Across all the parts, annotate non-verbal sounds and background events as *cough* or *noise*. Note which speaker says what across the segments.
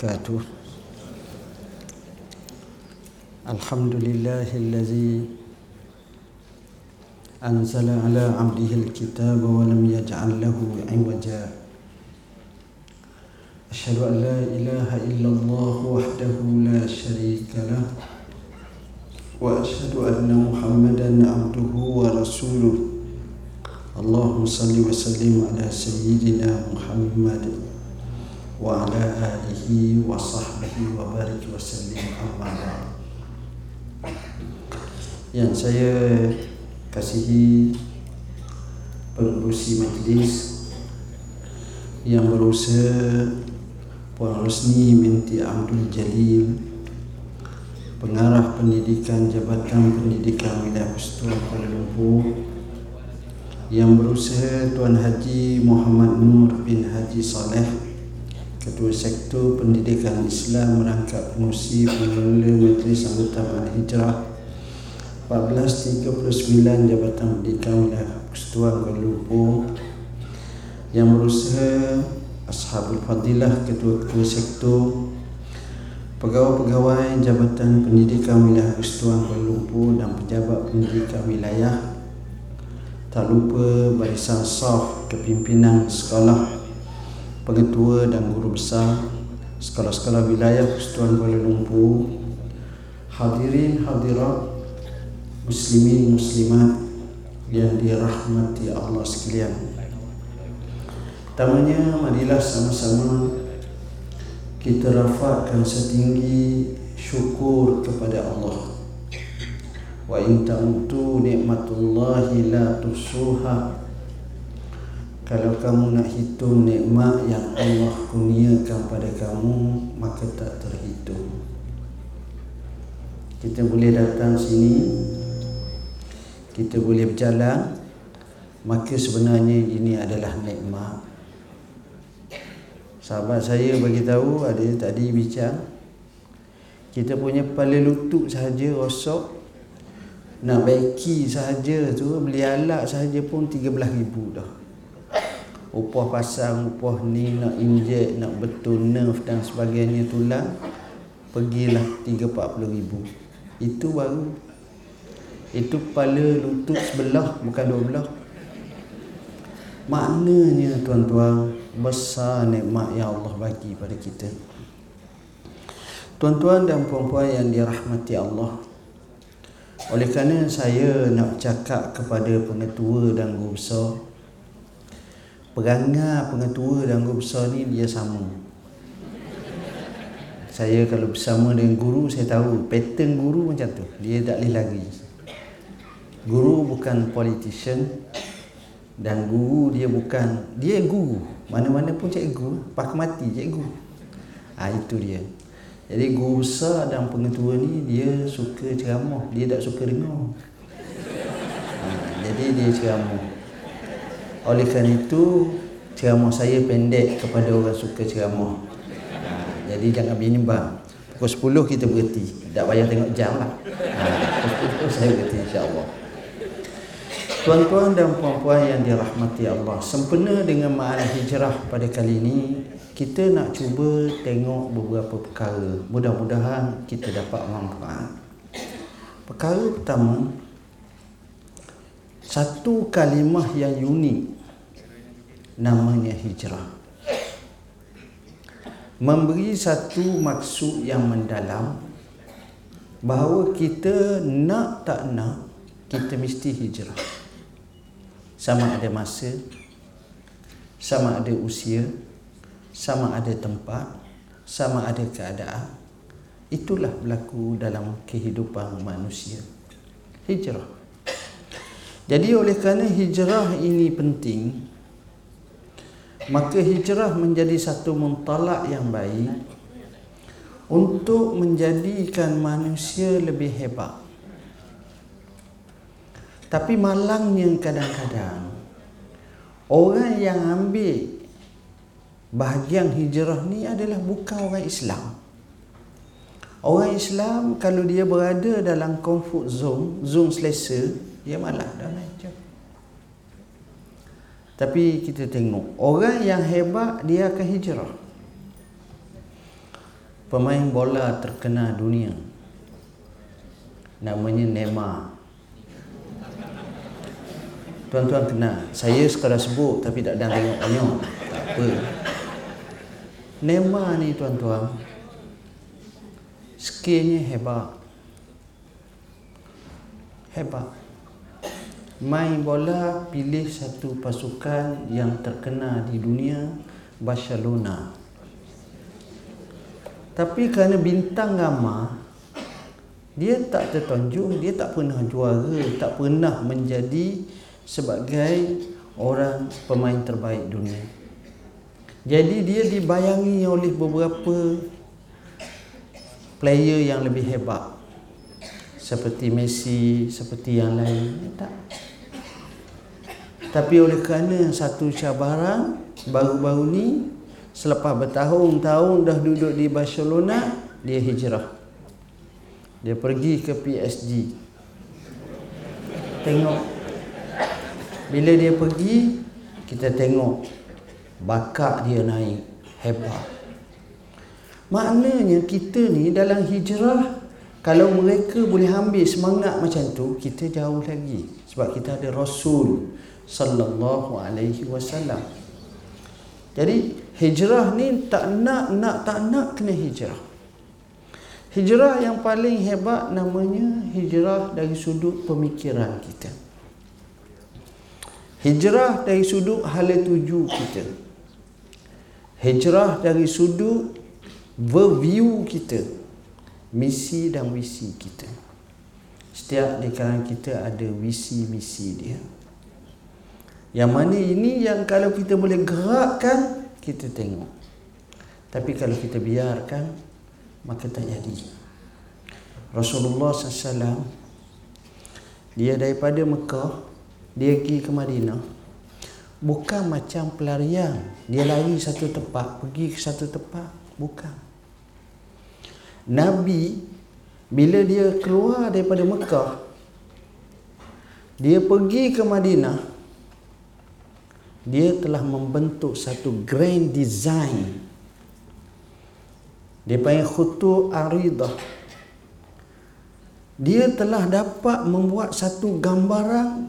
Speaker 1: وبركاته. الحمد لله الذي أنزل على عبده الكتاب ولم يجعل له عوجا. أشهد أن لا إله إلا الله وحده لا شريك له. وأشهد أن محمدا عبده ورسوله. اللهم صل وسلم على سيدنا محمد. وعلى آله وصحبه وبارك وسلم أما بعد yang saya kasihi pengurusi majlis yang berusaha Puan Rosni binti Abdul Jalil pengarah pendidikan Jabatan Pendidikan Wilayah Persatuan Kuala Lumpur yang berusaha Tuan Haji Muhammad Nur bin Haji Saleh Ketua Sektor Pendidikan Islam merangkap pengurusi pengelola Majlis Anggota Mahal Hijrah 1439 Jabatan Pendidikan Wilayah Persatuan Kuala Lumpur yang berusaha Ashabul Fadilah Ketua-Ketua Sektor Pegawai-pegawai Jabatan Pendidikan Wilayah Persatuan Kuala Lumpur dan pejabat pendidikan wilayah. Tak lupa barisan saf kepimpinan sekolah pengetua dan guru besar sekolah-sekolah wilayah Persatuan Kuala Lumpur hadirin hadirat muslimin muslimat yang dirahmati Allah sekalian. Pertamanya marilah sama-sama kita rafakkan setinggi syukur kepada Allah. Wa in ta'utu nikmatullahi la tusuha. Kalau kamu nak hitung nikmat yang Allah kurniakan pada kamu, maka tak terhitung. Kita boleh datang sini kita boleh berjalan maka sebenarnya ini adalah nikmat sahabat saya bagi tahu ada tadi bincang kita punya kepala lutut sahaja rosak nak baiki sahaja tu beli alat sahaja pun 13000 dah upah pasang upah ni nak injek nak betul nerve dan sebagainya tulang pergilah 3 40000 itu baru. Itu kepala lutut sebelah bukan dua belah. Maknanya tuan-tuan besar nikmat yang Allah bagi pada kita. Tuan-tuan dan puan-puan yang dirahmati Allah oleh kerana saya nak cakap kepada pengetua dan guru besar perangai pengetua dan guru besar ni dia sama saya kalau bersama dengan guru saya tahu pattern guru macam tu dia tak boleh lari Guru bukan politician dan guru dia bukan dia guru. Mana-mana pun cikgu, pak mati cikgu. Ah ha, itu dia. Jadi guru besar dan pengetua ni dia suka ceramah, dia tak suka dengar. Ha, jadi dia ceramah. Oleh kerana itu ceramah saya pendek kepada orang suka ceramah. Jadi jangan bimbang. Pukul 10 kita berhenti. Tak payah tengok jam lah. Ha, pukul 10 *laughs* saya berhenti insya-Allah. Tuan-tuan dan puan-puan yang dirahmati Allah Sempena dengan ma'al hijrah pada kali ini Kita nak cuba tengok beberapa perkara Mudah-mudahan kita dapat manfaat Perkara pertama Satu kalimah yang unik Namanya hijrah. Memberi satu maksud yang mendalam Bahawa kita nak tak nak Kita mesti hijrah. Sama ada masa sama ada usia sama ada tempat sama ada keadaan. Itulah berlaku dalam kehidupan manusia. Hijrah jadi oleh kerana hijrah ini penting maka hijrah menjadi satu mentalak yang baik untuk menjadikan manusia lebih hebat tapi malangnya kadang-kadang orang yang ambil bahagian hijrah ni adalah bukan orang Islam. Orang Islam kalau dia berada dalam comfort zone, zone selesa, dia malah dah macam. Tapi kita tengok orang yang hebat dia akan hijrah. pemain bola terkenal dunia. Namanya Neymar. Tuan-tuan kenal saya sekadar sebut tapi tak ada tengok banyak. Tak apa. Neymar ni tuan-tuan skillnya hebat. Hebat main bola pilih satu pasukan yang terkenal di dunia Barcelona tapi kerana bintang gamma dia tak tertonjok dia tak pernah juara tak pernah menjadi sebagai orang pemain terbaik dunia jadi dia dibayangi oleh beberapa player yang lebih hebat seperti Messi, seperti yang lain. Tak. Tapi oleh kerana satu cabaran baru-baru ni selepas bertahun-tahun dah duduk di Barcelona, dia hijrah. Dia pergi ke PSG. Tengok. Bila dia pergi, kita tengok bakat dia naik hebat. Maknanya kita ni dalam hijrah kalau mereka boleh ambil semangat macam tu, kita jauh lagi. Sebab kita ada Rasul sallallahu alaihi wasallam. Jadi hijrah ni tak nak nak tak nak kena hijrah. Hijrah yang paling hebat namanya hijrah dari sudut pemikiran kita. Hijrah dari sudut hala tuju kita. Hijrah dari sudut view kita misi dan visi kita. Setiap di kalangan kita ada visi misi dia. Yang mana ini yang kalau kita boleh gerakkan, kita tengok. Tapi kalau kita biarkan, maka tak jadi. Rasulullah SAW, dia daripada Mekah, dia pergi ke Madinah. Bukan macam pelarian. Dia lari satu tempat, pergi ke satu tempat. Bukan. Nabi bila dia keluar daripada Mekah dia pergi ke Madinah dia telah membentuk satu grand design. Dia panggil khutu aridah. Dia telah dapat membuat satu gambaran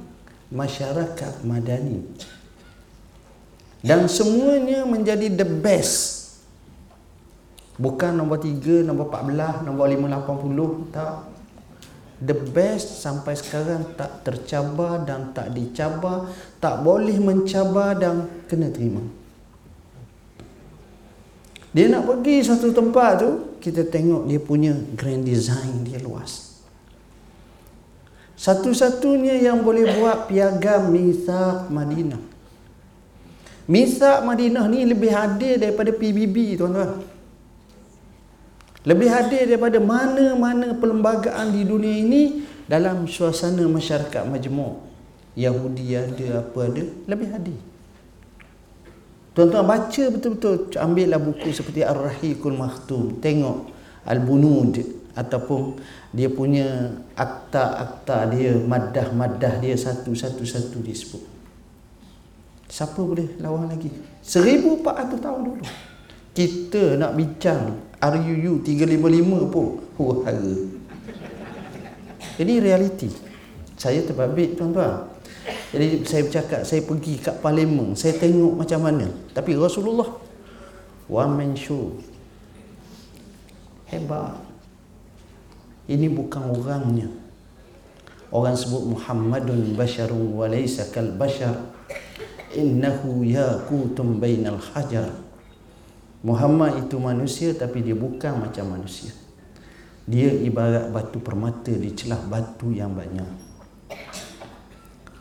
Speaker 1: masyarakat madani. Dan semuanya menjadi the best Bukan nombor 3, nombor 14, nombor 580 tak. The best sampai sekarang tak tercabar dan tak dicabar, tak boleh mencabar dan kena terima. Dia nak pergi satu tempat tu, kita tengok dia punya grand design dia luas. Satu-satunya yang boleh buat piagam Misak Madinah. Misak Madinah ni lebih hadir daripada PBB tuan-tuan. Lebih hadir daripada mana-mana perlembagaan di dunia ini dalam suasana masyarakat majmuk. Yahudi ada, apa ada, lebih hadir. Tuan-tuan baca betul-betul, ambillah buku seperti Ar-Rahikul Makhtum, tengok Al-Bunud ataupun dia punya akta-akta dia, maddah-maddah dia satu-satu-satu disebut. Siapa boleh lawan lagi? 1400 tahun dulu. Kita nak bincang RUU 355 pun huru-hara. Jadi realiti. Saya terbabit tuan-tuan. Jadi saya bercakap, saya pergi kat parlimen, saya tengok macam mana. Tapi Rasulullah one man show. Hebat. Ini bukan orangnya. Orang sebut Muhammadun basyarun wa laysa kal bashar. Innahu yaqutum bainal hajar. Muhammad itu manusia tapi dia bukan macam manusia. Dia ibarat batu permata di celah batu yang banyak.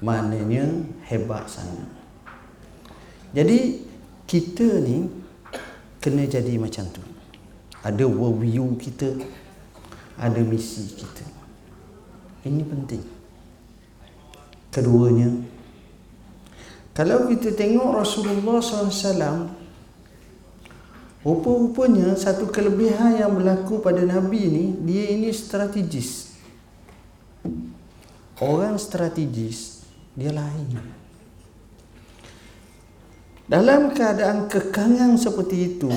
Speaker 1: Maknanya hebat sangat. Jadi kita ni kena jadi macam tu. Ada worldview kita, ada misi kita. Ini penting. Keduanya, kalau kita tengok Rasulullah SAW Rupa-rupanya satu kelebihan yang berlaku pada Nabi ni Dia ini strategis. Orang strategis Dia lain. Dalam keadaan kekangan seperti itu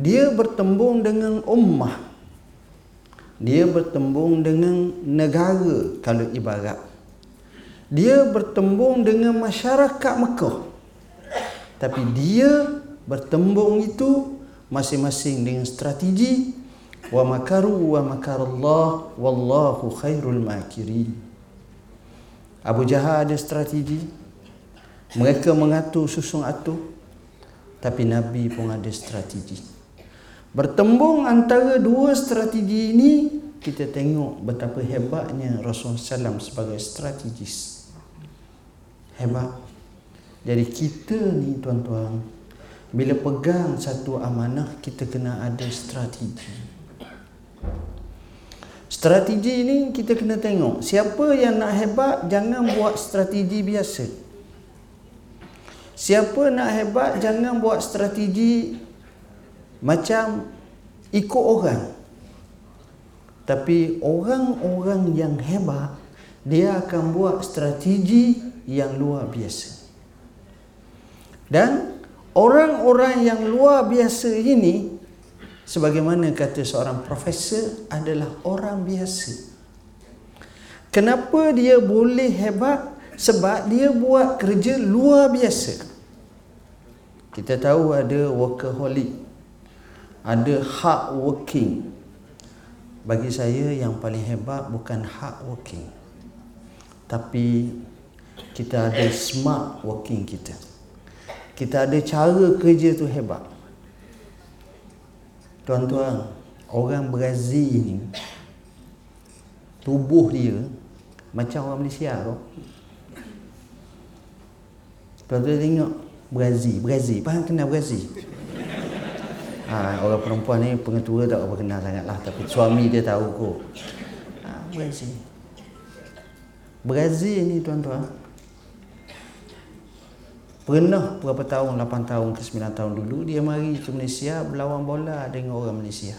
Speaker 1: dia bertembung dengan ummah. Dia bertembung dengan negara kalau ibarat. Dia bertembung dengan masyarakat Mekah. Tapi dia bertembung itu masing-masing dengan strategi wa makaru wa makarallah wallahu khairul makirin. Abu Jahal ada strategi mereka mengatur susun atur tapi Nabi pun ada strategi. Bertembung antara dua strategi ini kita tengok betapa hebatnya Rasulullah SAW sebagai strategis. Hebat. Jadi kita ni tuan-tuan bila pegang satu amanah kita kena ada strategi. Strategi ini kita kena tengok. Siapa yang nak hebat Jangan buat strategi biasa. Siapa nak hebat Jangan buat strategi Macam Ikut orang. Tapi orang-orang yang hebat Dia akan buat strategi Yang luar biasa. Dan Orang-orang yang luar biasa ini sebagaimana kata seorang profesor adalah orang biasa. Kenapa dia boleh hebat? Sebab dia buat kerja luar biasa. Kita tahu ada workaholic, ada hard working. Bagi saya yang paling hebat bukan hard working. Tapi kita ada smart working kita. Kita ada cara kerja tu hebat. Tuan-tuan, orang Brazil ni tubuh dia macam orang Malaysia tu. Tuan-tuan tengok Brazil, Brazil, faham kenal Brazil? Ha, orang perempuan ni pengetua tak apa kenal sangat lah Tapi suami dia tahu kot ha, Brazil Brazil ni tuan-tuan Pernah berapa tahun, 8 tahun ke 9 tahun dulu Dia mari ke Malaysia berlawan bola dengan orang Malaysia.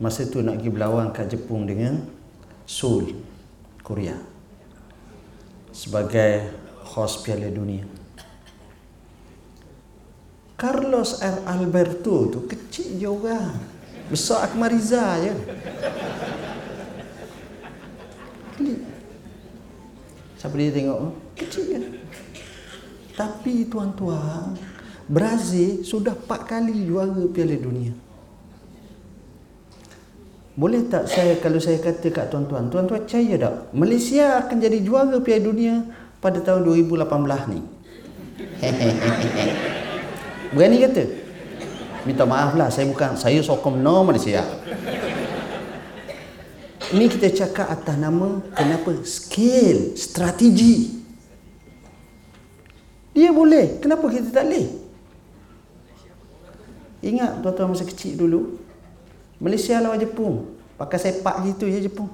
Speaker 1: Masa tu nak pergi berlawan kat Jepun dengan Seoul, Korea. Sebagai host Piala Dunia. Carlos R. Alberto tu kecil je orang. Besar Akmal Riza je Siapa dia tengok? Kecil kan? Tapi tuan-tuan, Brazil sudah 4 kali juara Piala Dunia. Boleh tak saya kalau saya kata kat tuan-tuan, tuan-tuan percaya tak? Malaysia akan jadi juara Piala Dunia pada tahun 2018 ni. *laughs* Berani kata? Minta maaf lah, saya bukan, saya sokong no Malaysia. Ini kita cakap atas nama kenapa skill, strategi. Dia boleh, kenapa kita tak boleh? Ingat tuan-tuan masa kecil dulu, Malaysia lawan Jepun, pakai sepak gitu ya Jepun.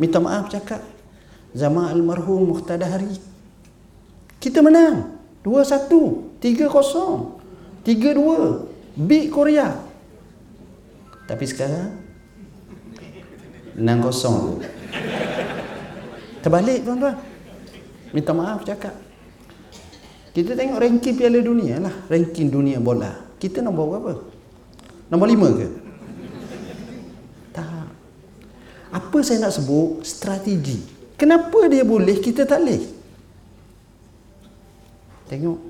Speaker 1: Minta maaf cakap, zaman almarhum Muqtada Hari. Kita menang. 2-1, 3-0, 3-2, beat Korea. Tapi sekarang, Enam kosong Terbalik tuan-tuan. Minta maaf cakap. Kita tengok ranking piala dunia lah. Ranking dunia bola. Kita nombor berapa? Nombor lima ke? Tak. Apa saya nak sebut? Strategi. Kenapa dia boleh, kita tak boleh? Tengok.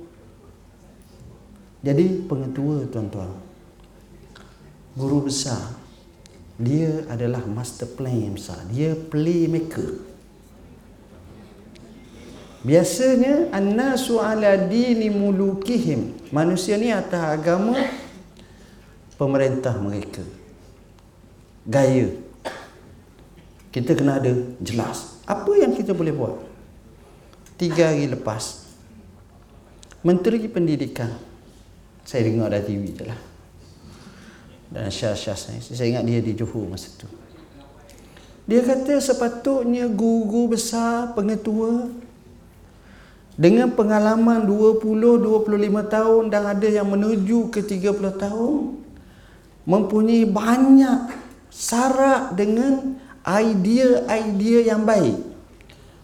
Speaker 1: Jadi pengetua tuan-tuan. Guru besar dia adalah master plan besar. Dia playmaker. Biasanya annasu ala dini mulukihim. Manusia ni atas agama pemerintah mereka. Gaya. Kita kena ada jelas. Apa yang kita boleh buat? Tiga hari lepas menteri pendidikan saya dengar dari TV je lah dan syah-syah saya. Saya ingat dia di Johor masa tu. Dia kata sepatutnya guru besar pengetua dengan pengalaman 20-25 tahun dan ada yang menuju ke 30 tahun mempunyai banyak syarat dengan idea-idea yang baik.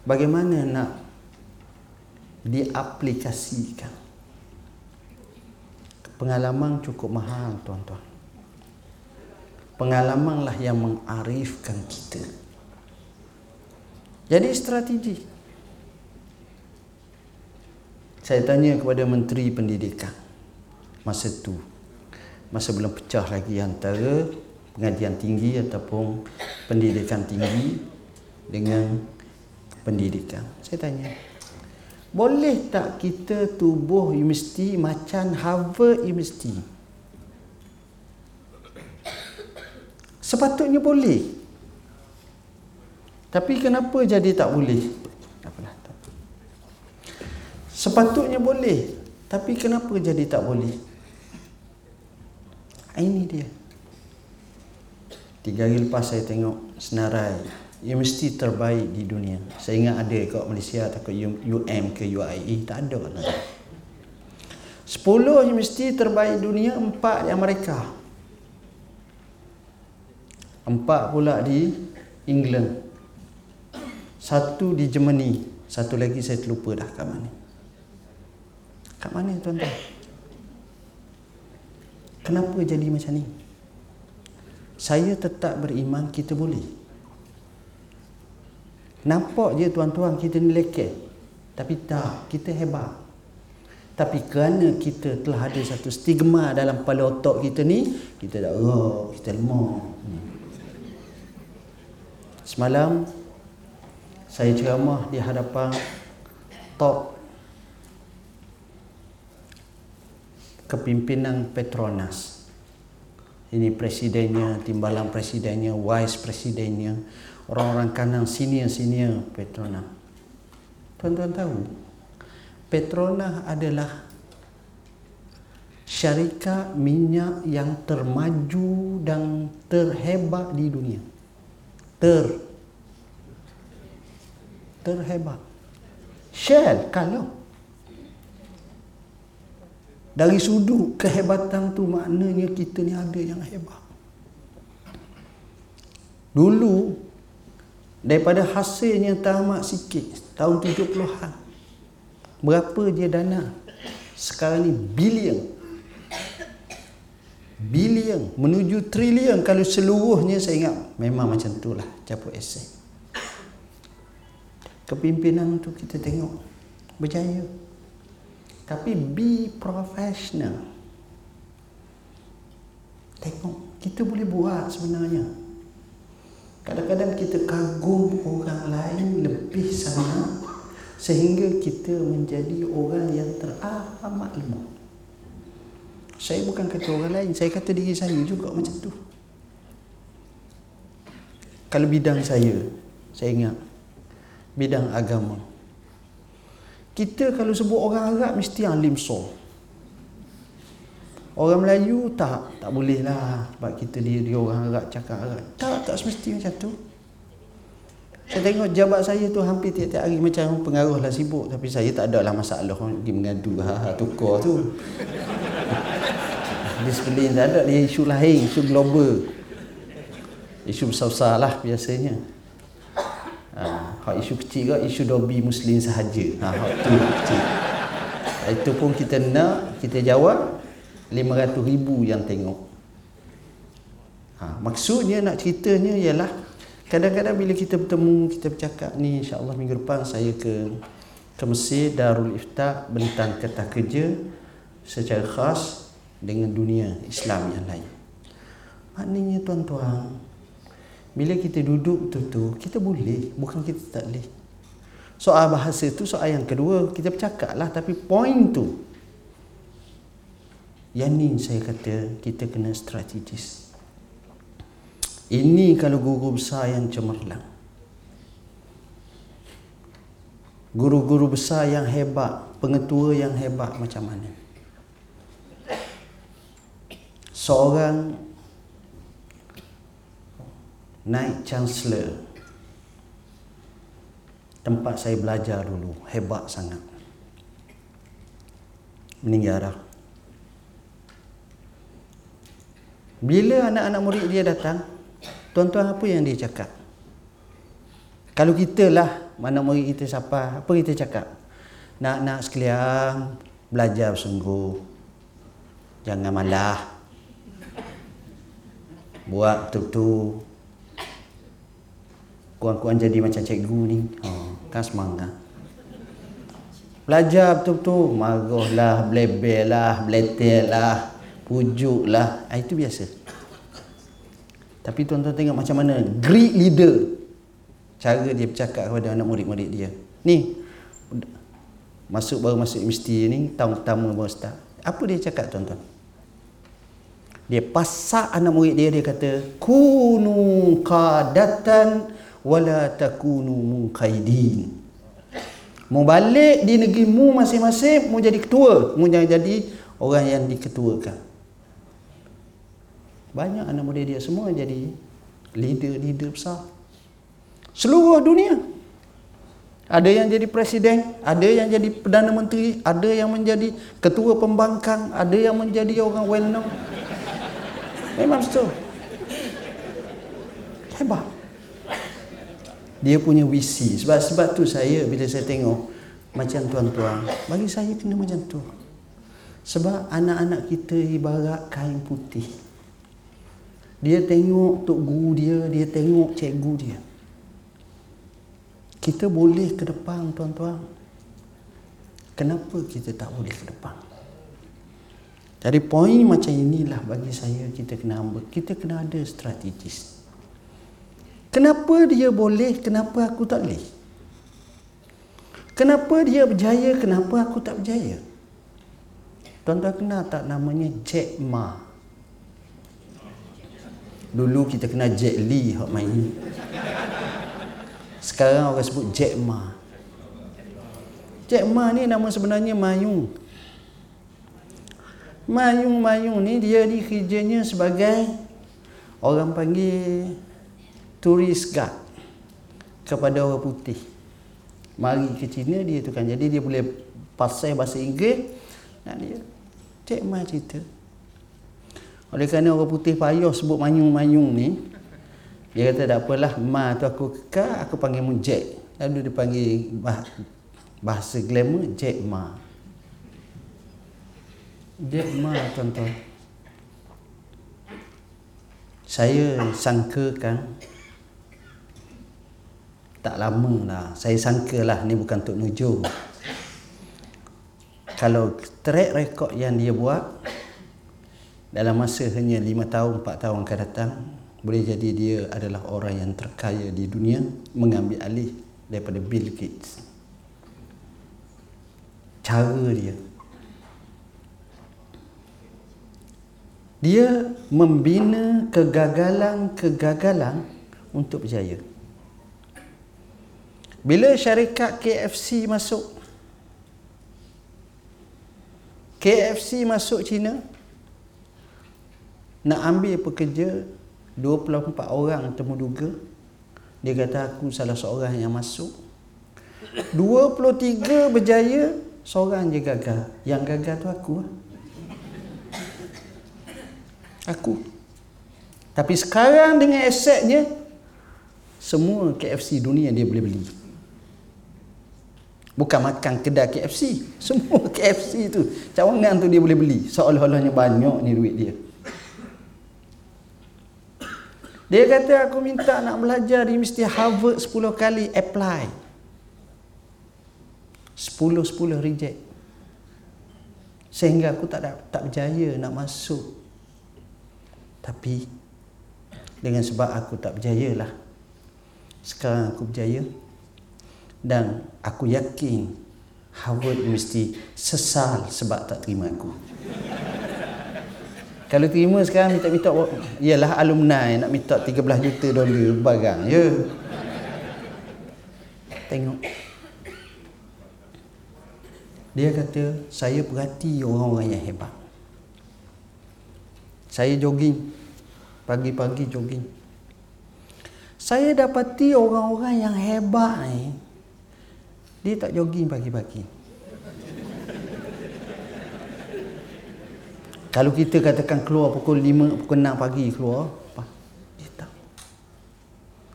Speaker 1: Bagaimana nak diaplikasikan? Pengalaman cukup mahal tuan-tuan. Pengalamanlah yang mengarifkan kita. Jadi strategi. Saya tanya kepada Menteri Pendidikan masa tu. Masa belum pecah lagi antara pengajian tinggi ataupun pendidikan tinggi dengan pendidikan. Saya tanya, boleh tak kita tubuh universiti macam Harvard University? Sepatutnya boleh. Tapi kenapa jadi tak boleh? Sepatutnya boleh. Tapi kenapa jadi tak boleh? Ini dia. Tiga hari lepas saya tengok senarai universiti terbaik di dunia. Saya ingat ada kat Malaysia atau UM ke UIE, tak ada lah. 10 universiti terbaik dunia, empat di Amerika. Empat pula di England. Satu di Germany, satu lagi saya terlupa dah kat mana. Kat mana tuan-tuan? Kenapa jadi macam ni? Saya tetap beriman kita boleh. Nampak je tuan-tuan kita ni leket. Tapi tak, kita hebat. Tapi kerana kita telah ada satu stigma dalam kepala otak kita ni, kita dah, oh, kita lemah. Semalam, saya ceramah di hadapan top kepimpinan Petronas. Ini presidennya, timbalan presidennya, vice presidennya, orang-orang kanan senior-senior Petronas. Tuan-tuan tahu, Petronas adalah syarikat minyak yang termaju dan terhebat di dunia. Ter terhebat. Shell kalau dari sudut kehebatan tu maknanya kita ni ada yang hebat. Dulu daripada hasilnya tamat sikit tahun 70-an berapa dia dana sekarang ni bilion bilion menuju trilion. Kalau seluruhnya saya ingat memang macam itulah caput aset kepimpinan tu kita tengok berjaya. Tapi be professional. Tengok kita boleh buat sebenarnya. Kadang-kadang kita kagum orang lain lebih sangat sehingga kita menjadi orang yang teramat lemah. Saya bukan kata orang lain, saya kata diri saya juga macam tu. Kalau bidang saya, saya ingat bidang agama. Kita kalau sebut orang Arab mesti alim so. Orang Melayu tak, tak boleh lah sebab kita dia, dia orang Arab cakap Arab. Tak, tak semesti macam tu. Saya tengok jabat saya tu hampir tiap-tiap hari macam pengaruh lah sibuk tapi saya tak ada lah masalah pergi mengadu ha, ha tukar tu. Disiplin tak ada dia isu lain, isu global. Isu besar-besar lah biasanya. Ha, isu kecil ke isu dobi muslim sahaja. Ha, tu kecil. Itu pun kita nak, kita jawab, 500 ribu yang tengok ha, maksudnya nak ceritanya ialah kadang-kadang bila kita bertemu kita bercakap ni insyaAllah minggu depan saya ke ke Mesir Darul Iftah bentang kata kerja secara khas dengan dunia Islam yang lain maknanya tuan-tuan bila kita duduk betul-betul kita boleh bukan kita tak boleh soal bahasa tu soal yang kedua kita bercakap lah tapi point tu yang ni saya kata kita kena strategis. Ini kalau guru besar yang cemerlang. Guru-guru besar yang hebat, pengetua yang hebat macam mana? Seorang naik chancellor tempat saya belajar dulu hebat sangat meninggal dah Bila anak-anak murid dia datang, tuan-tuan apa yang dia cakap? Kalau kita lah, mana murid kita siapa, apa kita cakap? Nak-nak sekalian, belajar sungguh. Jangan malah. Buat betul-betul. Kuang-kuang jadi macam cikgu ni. Oh, kan semangat. Belajar betul-betul. Marah lah, belebel lah, beletel lah, pujuk lah. Ah, itu biasa. Tapi tuan-tuan tengok macam mana great leader cara dia bercakap kepada anak murid-murid dia. Ni masuk baru masuk universiti ni tahun pertama baru start. Apa dia cakap tuan-tuan? Dia pasak anak murid dia dia kata kunu qadatan wala takunu munqaidin. Mau balik di negeri mu masing-masing, mau jadi ketua, mau jadi orang yang diketuakan. Banyak anak murid dia semua jadi leader-leader besar. Seluruh dunia. Ada yang jadi presiden, ada yang jadi perdana menteri, ada yang menjadi ketua pembangkang, ada yang menjadi orang well known. Memang betul. Hebat. Dia punya visi. Sebab sebab tu saya bila saya tengok macam tuan-tuan, bagi saya kena macam tu. Sebab anak-anak kita ibarat kain putih. Dia tengok tok guru dia, dia tengok cikgu dia. Kita boleh ke depan tuan-tuan. Kenapa kita tak boleh ke depan? Dari poin macam inilah bagi saya kita kena hamba. Kita kena ada strategis. Kenapa dia boleh, kenapa aku tak boleh? Kenapa dia berjaya, kenapa aku tak berjaya? Tuan-tuan kenal tak namanya Jack Ma? Dulu kita kenal Jack Lee hok main. Sekarang orang sebut Jack Ma. Jack Ma ni nama sebenarnya Mayung. Mayung-mayung ni dia ni kerjanya sebagai orang panggil turis guide kepada orang putih. Mari ke China dia tu kan. Jadi dia boleh pasal bahasa Inggeris. Nak dia cek mai cerita. Oleh kerana orang putih payah sebut mayung-mayung ni, dia kata tak apalah, ma tu aku kekal, aku panggil mu Jack. Lalu dia panggil bahasa glamour Jack Ma. Jack Ma tuan-tuan. Saya sangkakan tak lama lah. Saya sangkalah ni bukan untuk nuju. Kalau track record yang dia buat dalam masa hanya 5 tahun, 4 tahun akan datang, boleh jadi dia adalah orang yang terkaya di dunia mengambil alih daripada Bill Gates. Cara dia dia membina kegagalan-kegagalan untuk berjaya. Bila syarikat KFC masuk KFC masuk China nak ambil pekerja 24 orang temu duga dia kata aku salah seorang yang masuk. 23 berjaya seorang je gagal. Yang gagal tu aku lah aku. Tapi sekarang dengan asetnya semua KFC dunia dia boleh beli. Bukan makan kedai KFC, *laughs* semua KFC tu cawangan tu dia boleh beli. Seolah-olahnya banyak ni duit dia. Dia kata aku minta nak belajar di mesti Harvard 10 kali apply. 10 10 reject. Sehingga aku tak tak berjaya nak masuk tapi dengan sebab aku tak berjaya lah. Sekarang aku berjaya. Dan aku yakin Harvard mesti sesal sebab tak terima aku. *laughs* Kalau terima sekarang minta-minta ialah alumni nak minta 13 juta dolar barang. Ya. Tengok. Dia kata saya perhati orang-orang yang hebat. Saya jogging pagi-pagi jogging. Saya dapati orang-orang yang hebat ni dia tak jogging pagi-pagi. Kalau kita katakan keluar pukul 5, pukul 6 pagi keluar, apa? Dia tak.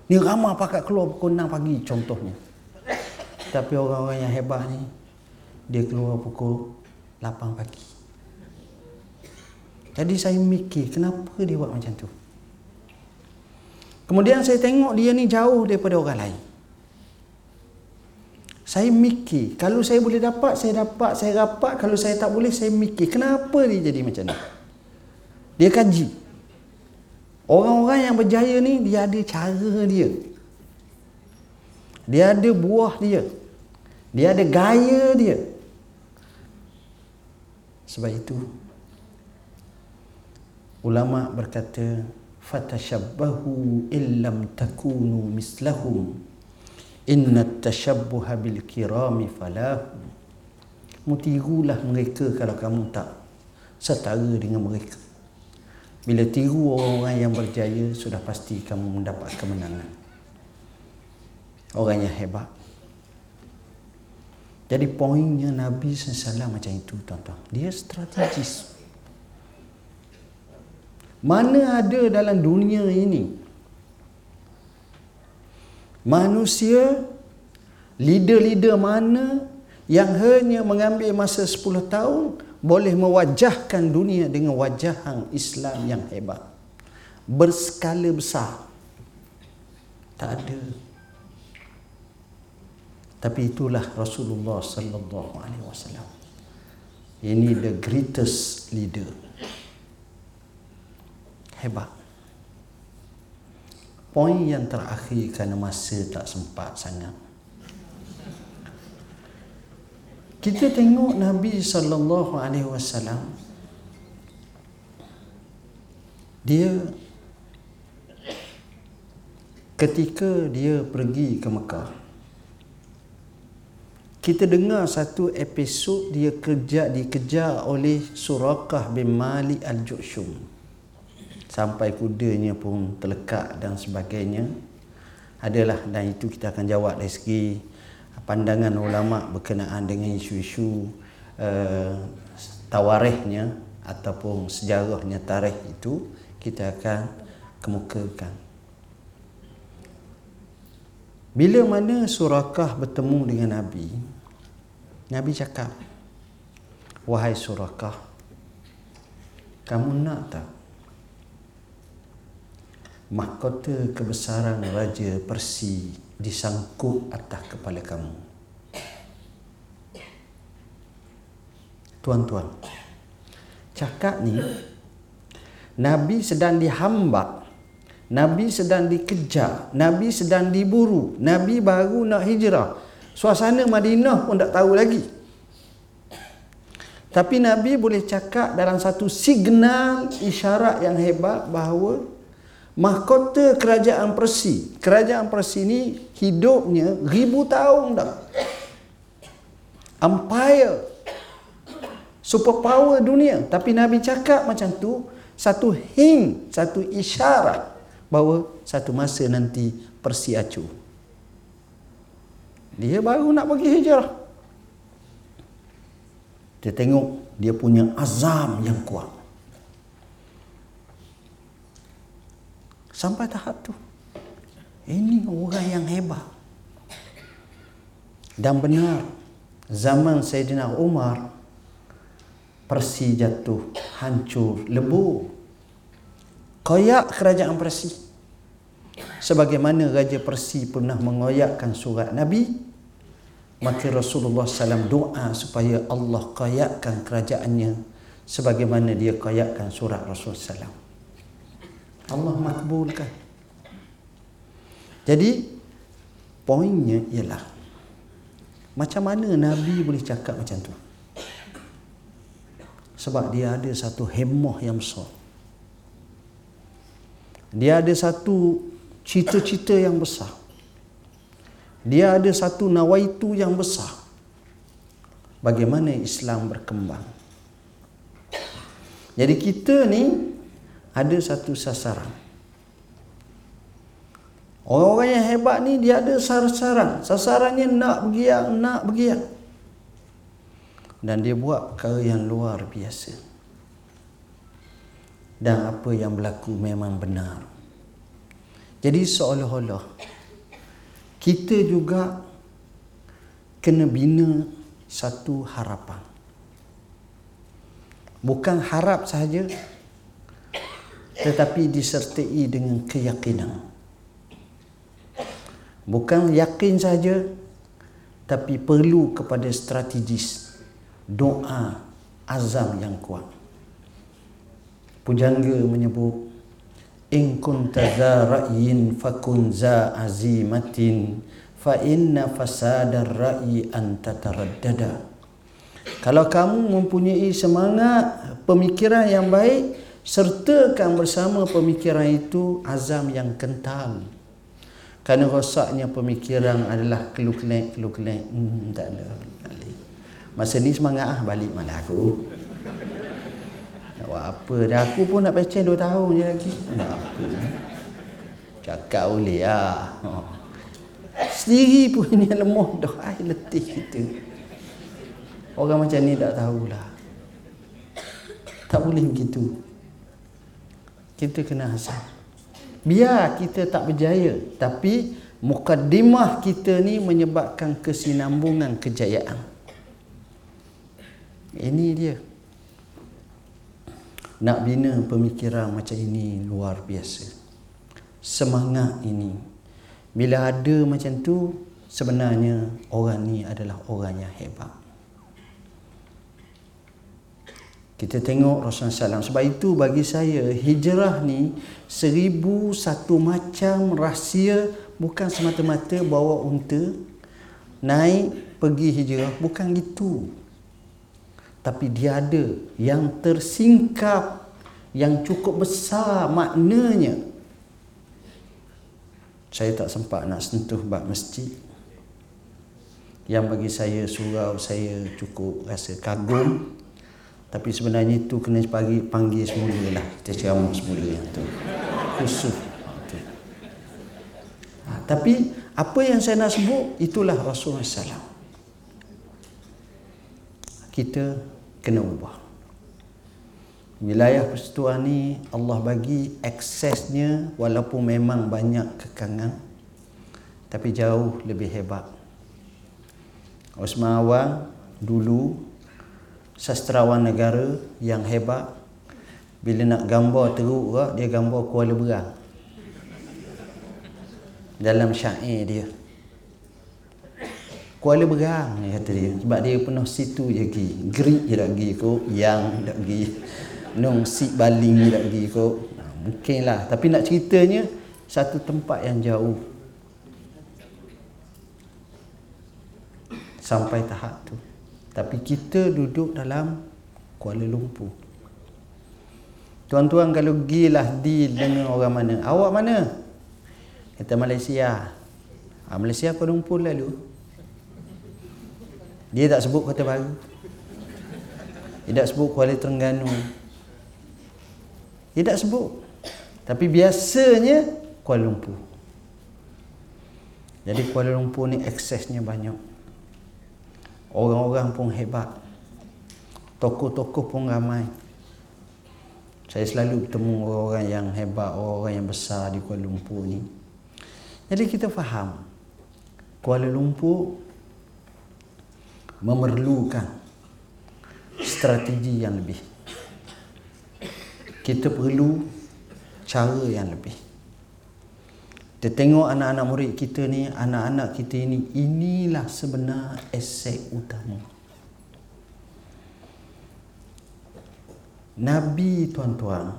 Speaker 1: Ni ramai pakat keluar pukul 6 pagi contohnya. Tapi orang-orang yang hebat ni, dia keluar pukul 8 pagi. Jadi saya mikir kenapa dia buat macam tu. Kemudian saya tengok dia ni jauh daripada orang lain. Saya mikir, kalau saya boleh dapat, saya dapat, saya dapat. Kalau saya tak boleh, saya mikir, kenapa dia jadi macam ni? Dia kaji. Orang-orang yang berjaya ni, dia ada cara dia. Dia ada buah dia. Dia ada gaya dia. Sebab itu, ulama berkata fatashabbahu illam takunu mislahum inna tashabbuha bil kirami falah mutirulah mereka kalau kamu tak setara dengan mereka. Bila tiru orang-orang yang berjaya sudah pasti kamu mendapat kemenangan. Orang yang hebat. Jadi poinnya Nabi SAW macam itu tuan-tuan. Dia strategis mana ada dalam dunia ini? Manusia leader-leader mana yang hanya mengambil masa 10 tahun boleh mewajahkan dunia dengan wajahan Islam yang hebat? Berskala besar. Tak ada. Tapi itulah Rasulullah sallallahu alaihi wasallam. Ini the greatest leader hebat. Poin yang terakhir kerana masa tak sempat sangat. Kita tengok Nabi sallallahu alaihi wasallam dia ketika dia pergi ke Mekah kita dengar satu episod dia kerja dikejar oleh Surakah bin Malik al-Jushum sampai kudanya pun terlekat dan sebagainya. Adalah dan itu kita akan jawab dari segi pandangan ulama berkenaan dengan isu-isu uh, tawarikhnya ataupun sejarahnya tarikh itu kita akan kemukakan. Bila mana Surakah bertemu dengan Nabi Nabi cakap Wahai Surakah Kamu nak tak mahkota kebesaran Raja Persi disangkut atas kepala kamu. Tuan-tuan, cakap ni, Nabi sedang dihambak, Nabi sedang dikejar, Nabi sedang diburu, Nabi baru nak hijrah. Suasana Madinah pun tak tahu lagi. Tapi Nabi boleh cakap dalam satu signal isyarat yang hebat bahawa mahkota kerajaan Persi. Kerajaan Persi ini hidupnya ribu tahun dah. Empire. Superpower dunia. Tapi Nabi cakap macam tu, satu hint, satu isyarat bahawa satu masa nanti Persi acuh. Dia baru nak pergi hijrah. Dia tengok dia punya azam yang kuat. Sampai tahap tu. Ini orang yang hebat. Dan benar, zaman Sayyidina Umar, Persi jatuh, hancur, lebu. Koyak kerajaan Persi. Sebagaimana Raja Persi pernah mengoyakkan surat Nabi, maka Rasulullah SAW doa supaya Allah koyakkan kerajaannya sebagaimana dia koyakkan surat Rasulullah SAW. Allah makbulkan. Jadi poinnya ialah macam mana Nabi boleh cakap macam tu? Sebab dia ada satu hemah yang besar. Dia ada satu cita-cita yang besar. Dia ada satu nawaitu yang besar. Bagaimana Islam berkembang. Jadi kita ni ada satu sasaran. Orang-orang yang hebat ni dia ada sasaran. Sasarannya nak bergiang, nak bergiang. Dan dia buat perkara yang luar biasa. Dan apa yang berlaku memang benar. Jadi seolah-olah kita juga kena bina satu harapan. Bukan harap sahaja tetapi disertai dengan keyakinan. Bukan yakin saja tapi perlu kepada strategis doa azam yang kuat. Pujangga menyebut in kunta za ra'yin fakun za azimatin fa inna fasada ra'yi an kalau kamu mempunyai semangat pemikiran yang baik sertakan bersama pemikiran itu azam yang kental. Kerana rosaknya pemikiran adalah keluk-kelek keluk-kelek hmm, tak ada. Balik. masa ni semangat ah balik mana aku. Nak buat apa dah? Aku pun nak pecah 2 tahun je lagi. Nak apa cakap boleh lah. Oh. sendiri pun *laughs* ni lemah dah. Ai letih kita. Orang macam ni tak tahulah. Tak boleh begitu kita kena hasad. Biar kita tak berjaya tapi mukaddimah kita ni menyebabkan kesinambungan kejayaan. Ini dia. Nak bina pemikiran macam ini luar biasa. Semangat ini. Bila ada macam tu sebenarnya orang ni adalah orang yang hebat Kita tengok Rasulullah SAW. Sebab itu bagi saya hijrah ni seribu satu macam rahsia bukan semata-mata bawa unta naik pergi hijrah. Bukan gitu. Tapi dia ada yang tersingkap yang cukup besar maknanya. Saya tak sempat nak sentuh bab masjid. Yang bagi saya surau saya cukup rasa kagum tapi sebenarnya itu kena pagi panggil semula lah. Kita ceramah semula yang tu. Khusus. Ha, tapi apa yang saya nak sebut itulah Rasulullah SAW kita kena ubah. Wilayah persekutuan ni Allah bagi aksesnya walaupun memang banyak kekangan tapi jauh lebih hebat. Osman Awang dulu sastrawan negara yang hebat bila nak gambar teruk ke dia gambar Kuala Berang. Dalam syair dia. Kuala Berang dia kata dia. Sebab dia penuh situ je pergi. Gerik je tak pergi kot yang tak pergi. Nong si baling je tak pergi kot. Nah, mungkin lah. Tapi nak ceritanya satu tempat yang jauh. Sampai tahap tu tapi kita duduk dalam Kuala Lumpur. Tuan-tuan kalau gilah deal dengan orang mana? Awak mana? Kata Malaysia. Ha, Malaysia Kuala Lumpur lalu. Dia tak sebut Kota Baru. Dia tak sebut Kuala Terengganu. Dia tak sebut. Tapi biasanya Kuala Lumpur. Jadi Kuala Lumpur ni aksesnya banyak. Orang-orang pun hebat. Tokoh-tokoh pun ramai. Saya selalu bertemu orang-orang yang hebat, orang-orang yang besar di Kuala Lumpur ni. Jadi kita faham Kuala Lumpur memerlukan strategi yang lebih. Kita perlu cara yang lebih. Kita tengok anak-anak murid kita ni, anak-anak kita ini, inilah sebenar aset utama. Nabi tuan-tuan,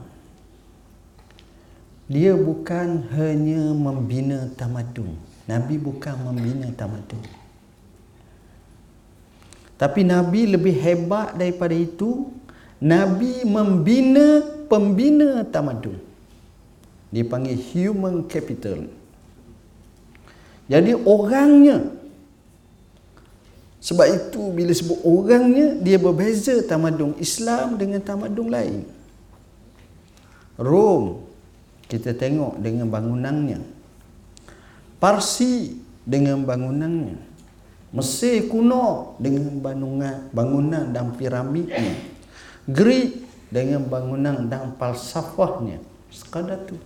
Speaker 1: dia bukan hanya membina tamadun. Nabi bukan membina tamadun. Tapi Nabi lebih hebat daripada itu. Nabi membina pembina tamadun dipanggil human capital jadi orangnya. Sebab itu bila sebut orangnya dia berbeza tamadun Islam dengan tamadun lain. Rom kita tengok dengan bangunannya. Parsi dengan bangunannya. Mesir kuno dengan bangunan bangunan dan piramidnya. Greek dengan bangunan dan falsafahnya. Sekadar tu.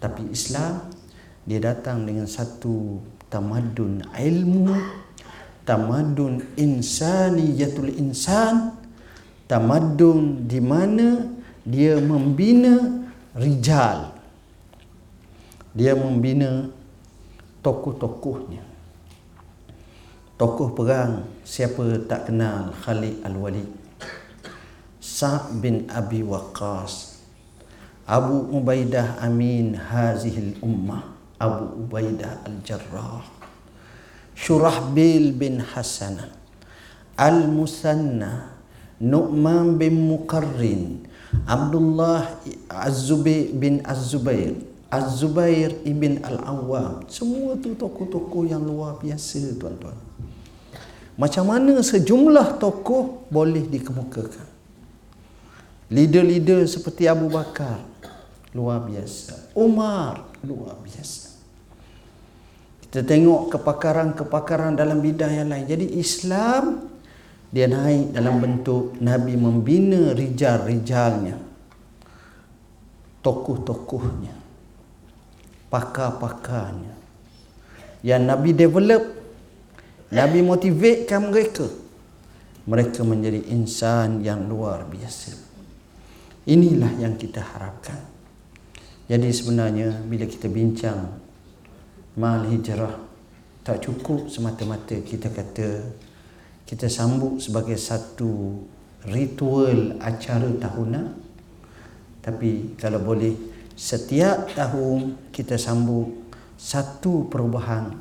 Speaker 1: Tapi Islam dia datang dengan satu tamadun ilmu, tamadun insaniyatul insan, tamadun di mana dia membina rijal. Dia membina tokoh-tokohnya. Tokoh perang siapa tak kenal? Khalid Al-Walid Sa' bin Abi Waqqas Abu Ubaidah Amin Hazihil Ummah Abu Ubaidah Al-Jarrah. Shurahbil bin Hasan Al-Musanna Nu'man bin Muqarrin Abdullah Az-Zubair bin Az-Zubair Az-Zubair ibn Al-Awwam. Semua tu tokoh-tokoh yang luar biasa tuan-tuan. Macam mana sejumlah tokoh boleh dikemukakan? Leader-leader seperti Abu Bakar Luar biasa. Umar Luar biasa Kita tengok kepakaran-kepakaran dalam bidang yang lain. Jadi Islam dia naik dalam bentuk Nabi membina rijal-rijalnya. Tokoh-tokohnya. Pakar-pakarnya. Yang Nabi develop Nabi motivatekan mereka. Mereka menjadi insan yang luar biasa. Inilah yang kita harapkan. Jadi sebenarnya bila kita bincang mal hijrah. Tak cukup semata-mata. Kita kata kita sambut sebagai satu ritual acara tahunan. Tapi kalau boleh setiap tahun kita sambut satu perubahan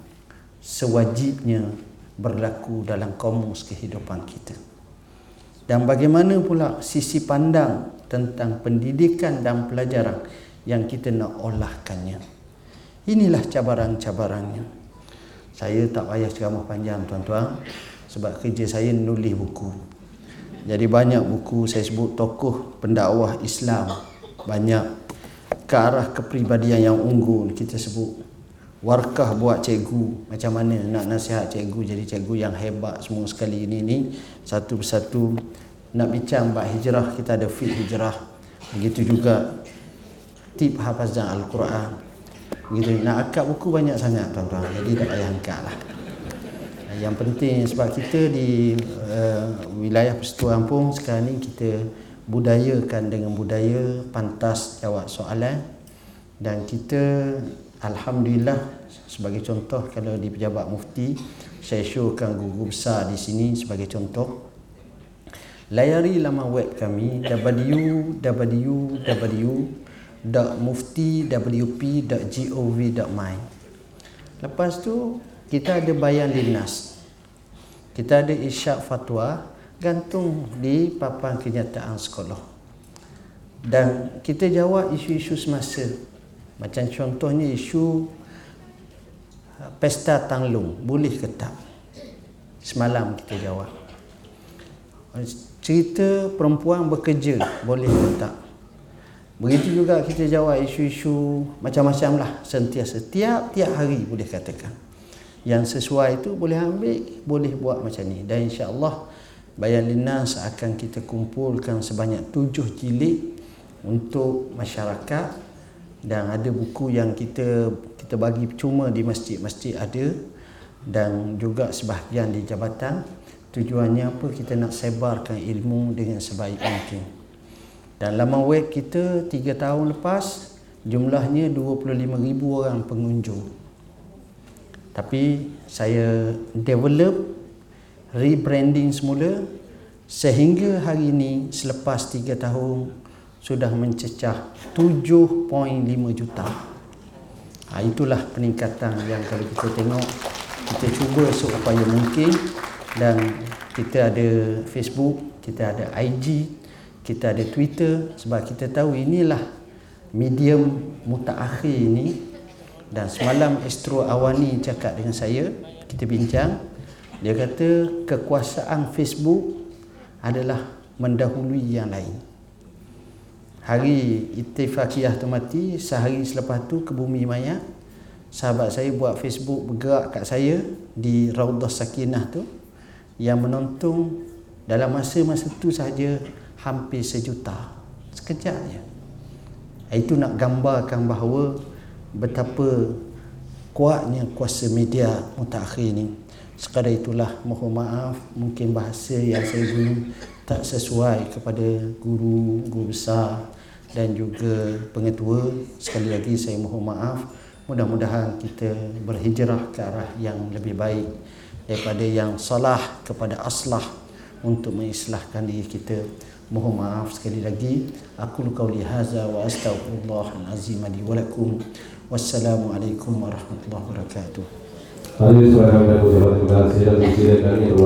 Speaker 1: sewajibnya berlaku dalam komus kehidupan kita. Dan bagaimana pula sisi pandang tentang pendidikan dan pelajaran yang kita nak olahkannya inilah cabaran-cabarannya. Saya tak payah ceramah panjang tuan-tuan sebab kerja saya nulis buku. Jadi banyak buku saya sebut tokoh pendakwah Islam. Banyak ke arah kepribadian yang unggul kita sebut. Warkah buat cikgu macam mana nak nasihat cikgu jadi cikgu yang hebat semua sekali ini ni satu persatu nak bincang bab hijrah kita ada fit hijrah. Begitu juga tip hafazan al-Quran begitu nak akak buku banyak sangat tuan-tuan. Jadi tak payah angkat lah. Yang penting sebab kita di uh, wilayah Persatuan Ampung sekarang ni kita budayakan dengan budaya pantas jawab soalan. Dan kita Alhamdulillah sebagai contoh kalau di pejabat mufti saya showkan guru besar di sini sebagai contoh. Layari laman web kami www.mufti.wp.gov.my lepas tu kita ada bayan dinas. Kita ada isyak fatwa gantung di papan kenyataan sekolah. Dan kita jawab isu-isu semasa. Macam contohnya isu uh, pesta tanglung. Boleh ke tak? Semalam kita jawab. Cerita perempuan bekerja. Boleh ke tak begitu juga kita jawab isu-isu macam-macam lah. Sentiasa tiap-tiap hari boleh katakan. Yang sesuai itu boleh ambil boleh buat macam ni. Dan insya-Allah bayan linas akan kita kumpulkan sebanyak tujuh jilid untuk masyarakat. Dan ada buku yang kita kita bagi cuma di masjid-masjid ada. Dan juga sebahagian di jabatan. Tujuannya apa? Kita nak sebarkan ilmu dengan sebaik mungkin dan laman web kita 3 tahun lepas jumlahnya 25,000 orang pengunjung. Tapi saya develop rebranding semula sehingga hari ini selepas 3 tahun sudah mencecah 7.5 juta. Ha, itulah peningkatan yang kalau kita tengok kita cuba seupaya mungkin. Dan kita ada Facebook kita ada IG kita ada Twitter sebab kita tahu inilah medium mutaakhir ini. Dan semalam Astro Awani cakap dengan saya kita bincang. Dia kata kekuasaan Facebook adalah mendahului yang lain. Hari itifakiyah tu mati sehari selepas tu ke bumi maya sahabat saya buat Facebook bergerak kat saya di Raudah Sakinah tu yang menonton dalam masa-masa tu saja hampir sejuta sekejap je itu nak gambarkan bahawa betapa kuatnya kuasa media mutakhir ini sekadar itulah mohon maaf mungkin bahasa yang saya guna tak sesuai kepada guru guru besar dan juga pengetua. Sekali lagi saya mohon maaf mudah-mudahan kita berhijrah ke arah yang lebih baik daripada yang salah kepada aslah untuk mengislahkan diri kita mohon maaf sekali lagi. Aku qauli hadza wa astaghfirullah azim li wa lakum. Wassalamualaikum warahmatullahi wabarakatuh.
Speaker 2: Hadirin sekalian dan pejabat terima kasih dan presiden kami dan